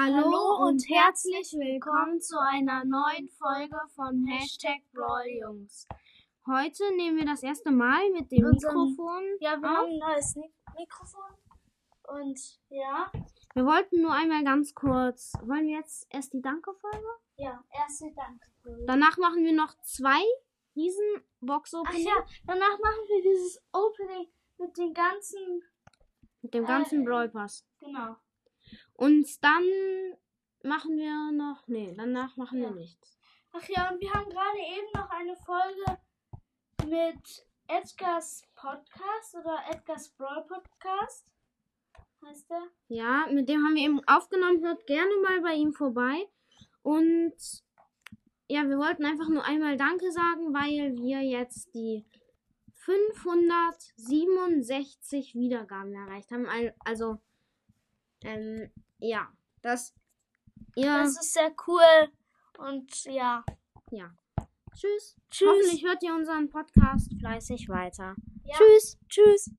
Hallo und herzlich willkommen zu einer neuen Folge von Hashtag Brawljungs. Heute nehmen wir das erste Mal mit dem Mikrofon Ja, wir auf. haben ein neues Mikrofon. Und ja, Wir wollten nur einmal ganz kurz. Wollen wir jetzt erst die Danke-Folge? ja, erste Danke. Danach machen wir noch zwei riesen Ach ja, danach machen wir dieses Opening mit den ganzen. mit dem ganzen äh, Brawl Pass. Genau. Und dann machen wir noch. Nee, danach machen Ja. wir nichts. Ach ja, und wir haben gerade eben noch eine Folge mit Edgars Podcast oder Edgars Brawl Podcast. Heißt der? Ja, mit dem haben wir eben aufgenommen. Hört gerne mal bei ihm vorbei. Und ja, wir wollten einfach nur einmal Danke sagen, weil wir jetzt die 567 Wiedergaben erreicht haben. Al- Also, ähm, ja, das, ja, Das ist sehr cool. Und ja. ja. Tschüss. Tschüss. Hoffentlich hört ihr unseren Podcast fleißig weiter. Ja. Tschüss. Tschüss.